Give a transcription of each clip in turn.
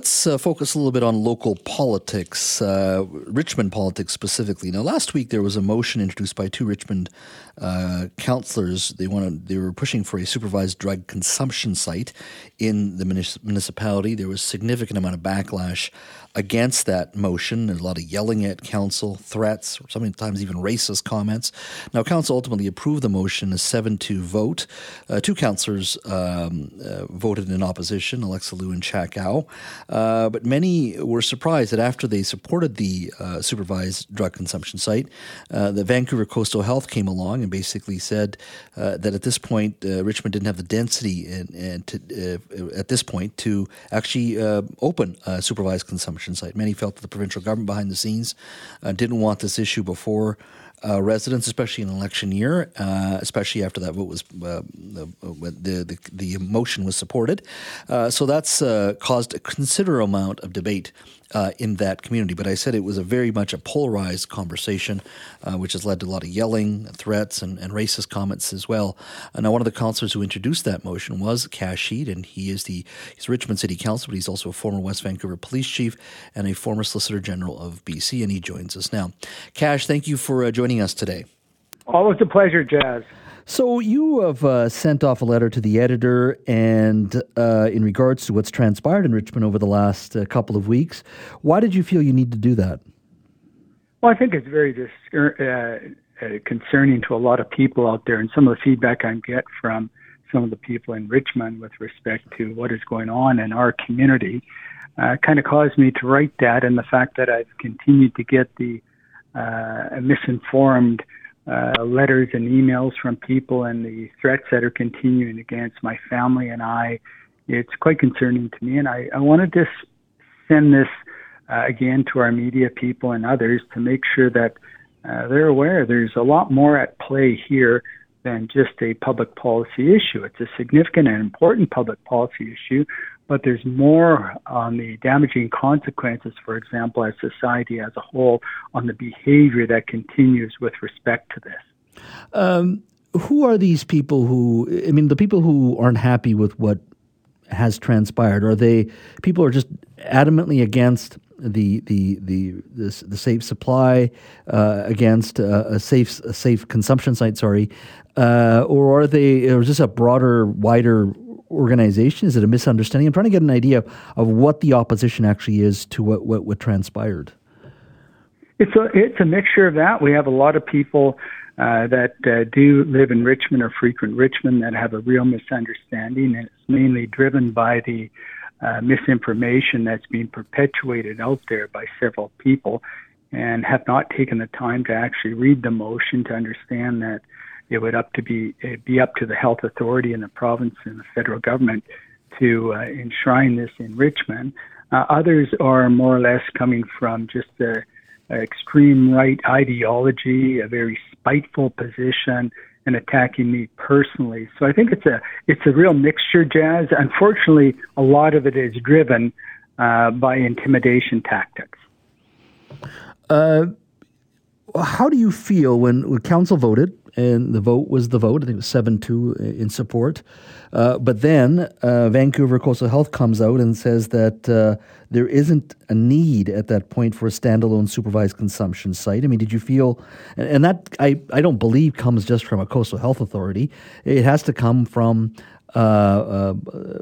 let's uh, focus a little bit on local politics, uh, Richmond politics specifically. Now, last week there was a motion introduced by two Richmond uh, councillors. They wanted, they were pushing for a supervised drug consumption site in the municipality. There was significant amount of backlash against that motion. There's a lot of yelling at council, threats, sometimes even racist comments. Now, council ultimately approved the motion, a 7 2 vote. Uh, two councillors um, uh, voted in opposition, Alexa Loo and Chak Au. Uh, but many were surprised that after they supported the uh, supervised drug consumption site, uh, the Vancouver Coastal Health came along and basically said uh, that at this point, Richmond didn't have the density and, and to, at this point to actually open a supervised consumption site. Many felt that the provincial government behind the scenes uh, didn't want this issue before uh, residents, especially in election year, uh, especially after that vote was uh, the, the, the motion was supported. Uh, so that's uh, caused a considerable amount of debate uh, in that community. But I said it was a very much a polarized conversation, uh, which has led to a lot of yelling, threats, and, and racist comments as well. And now, one of the councillors who introduced that motion was Kash Heed, and he is the he's Richmond City Council, but he's also a former West Vancouver Police Chief and a former Solicitor General of BC, and he joins us now. Kash, thank you for uh, joining us today. Always a pleasure, Jas. So you have uh, sent off a letter to the editor, and uh, in regards to what's transpired in Richmond over the last uh, couple of weeks, why did you feel you need to do that? Well, I think it's very dis- uh, uh, concerning to a lot of people out there, and some of the feedback I get from some of the people in Richmond with respect to what is going on in our community uh, kind of caused me to write that, and the fact that I've continued to get the misinformed uh, letters and emails from people and the threats that are continuing against my family and I, it's quite concerning to me. And I, I wanted to send this uh, again to our media people and others to make sure that uh, they're aware there's a lot more at play here than just a public policy issue. It's a significant and important public policy issue, but there's more on the damaging consequences, for example, as society as a whole, on the behavior that continues with respect to this. Um, who are these people who, I mean, the people who aren't happy with what has transpired? Are they people are just adamantly against the the the the, the safe supply uh, against uh, a safe a safe consumption site? Sorry, uh, or are they? Or is this a broader, wider organization? Is it a misunderstanding? I'm trying to get an idea of what the opposition actually is to what, what, what transpired. It's a it's a mixture of that. We have a lot of people uh, that uh, do live in Richmond or frequent Richmond that have a real misunderstanding, and it's mainly driven by the uh, misinformation that's being perpetuated out there by several people, and have not taken the time to actually read the motion to understand that it would up to be be up to the health authority in the province and the federal government to uh, enshrine this in Richmond. Uh, others are more or less coming from just the extreme right ideology, a very spiteful position, and attacking me personally. So I think it's a it's a real mixture, Jas. Unfortunately, a lot of it is driven uh, by intimidation tactics. Uh, how do you feel when, when council voted and the vote was the vote. I think it was 7 2 in support. Uh, but then uh, Vancouver Coastal Health comes out and says that uh, there isn't a need at that point for a standalone supervised consumption site. I mean, did you feel, and that I, I don't believe comes just from a coastal health authority, it has to come from uh, uh,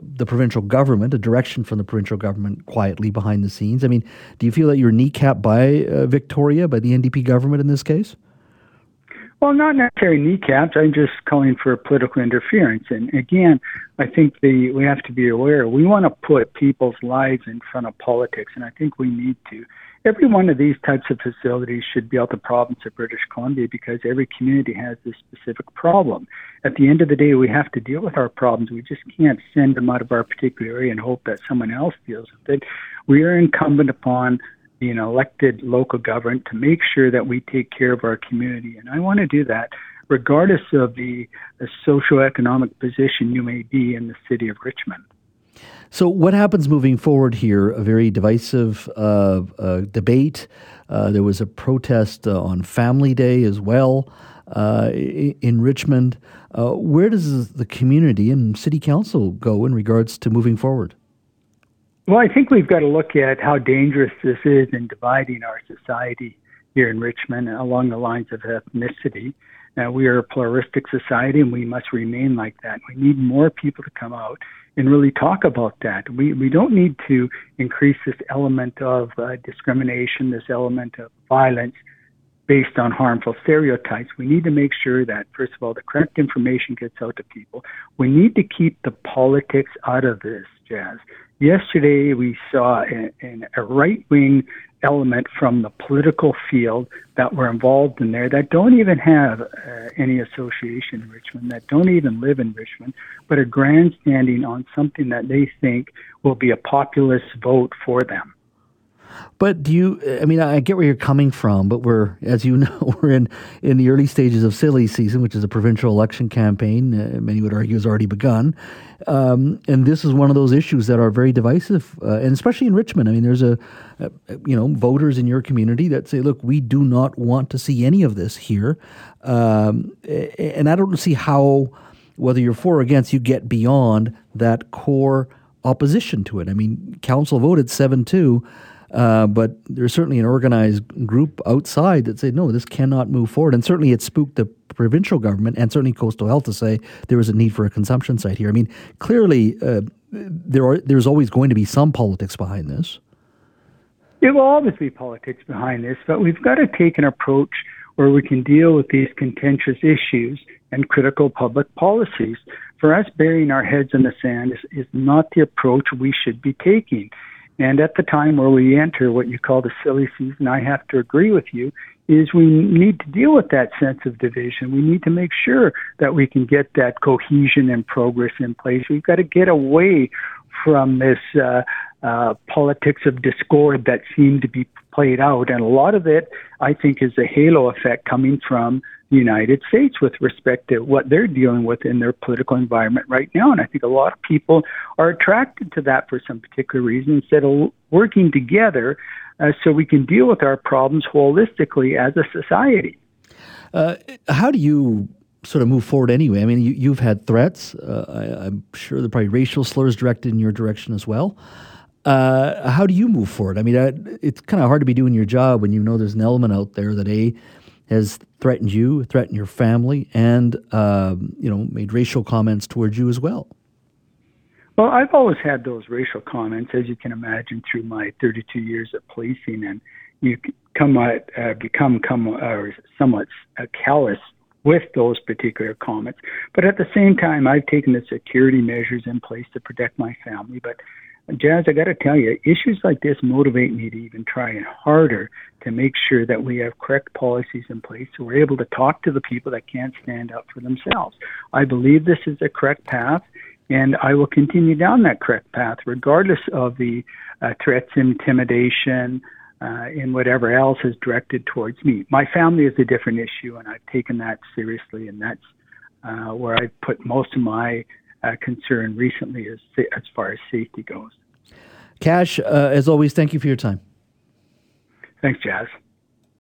the provincial government, a direction from the provincial government quietly behind the scenes. I mean, do you feel that you're kneecapped by uh, Victoria, by the NDP government in this case? Well, not necessarily kneecaps. I'm just calling for political interference. And again, I think the we have to be aware we want to put people's lives in front of politics, and I think we need to. Every one of these types of facilities should be out the province of British Columbia because every community has this specific problem. At the end of the day, we have to deal with our problems. We just can't send them out of our particular area and hope that someone else deals with it. We are incumbent upon being elected local government to make sure that we take care of our community. And I want to do that regardless of the, the socioeconomic position you may be in the city of Richmond. So, what happens moving forward here? A very divisive uh, uh, debate. Uh, there was a protest uh, on Family Day as well uh, in Richmond. Uh, where does the community and city council go in regards to moving forward? Well, I think we've got to look at how dangerous this is in dividing our society here in Richmond along the lines of ethnicity. Now, we are a pluralistic society and we must remain like that. We need more people to come out and really talk about that. We, we don't need to increase this element of uh, discrimination, this element of violence based on harmful stereotypes. We need to make sure that, first of all, the correct information gets out to people. We need to keep the politics out of this, Jas. Yesterday, we saw a, a right wing element from the political field that were involved in there that don't even have uh, any association in Richmond, that don't even live in Richmond, but are grandstanding on something that they think will be a populist vote for them. But do you? I mean, I get where you're coming from, but we're, as you know, we're in in the early stages of silly season, which is a provincial election campaign. Uh, many would argue has already begun, um, and this is one of those issues that are very divisive, uh, and especially in Richmond. I mean, there's a, a, you know voters in your community that say, "Look, we do not want to see any of this here," um, and I don't see how, whether you're for or against, you get beyond that core opposition to it. I mean, council voted seven two. Uh, but there's certainly an organized group outside that said, no, this cannot move forward. And certainly it spooked the provincial government and certainly Coastal Health to say there was a need for a consumption site here. I mean, clearly uh, there are, there's always going to be some politics behind this. There will always be politics behind this, but we've got to take an approach where we can deal with these contentious issues and critical public policies. For us, burying our heads in the sand is, is not the approach we should be taking. And at the time where we enter what you call the silly season, I have to agree with you, is we need to deal with that sense of division. We need to make sure that we can get that cohesion and progress in place. We've got to get away from this uh, uh, politics of discord that seem to be played out. And a lot of it, I think, is a halo effect coming from the United States with respect to what they're dealing with in their political environment right now. And I think a lot of people are attracted to that for some particular reason instead of working together uh, so we can deal with our problems holistically as a society. Uh, how do you sort of move forward anyway? I mean, you, have had threats. Uh, I, am sure there are probably racial slurs directed in your direction as well. Uh, how do you move forward? I mean, it's kind of hard to be doing your job when you know there's an element out there that a has threatened you, threatened your family, and um, you know made racial comments towards you as well. Well, I've always had those racial comments, as you can imagine, through my 32 years of policing, and you come at, uh, become come uh, somewhat uh, callous with those particular comments. But at the same time, I've taken the security measures in place to protect my family. But Jas, I got to tell you, issues like this motivate me to even try and harder to make sure that we have correct policies in place so we're able to talk to the people that can't stand up for themselves. I believe this is the correct path, and I will continue down that correct path regardless of the uh, threats, intimidation, uh, and whatever else is directed towards me. My family is a different issue, and I've taken that seriously, and that's uh, where I've put most of my uh, concern recently as, as far as safety goes. Kash, uh, as always, thank you for your time. Thanks, Jas.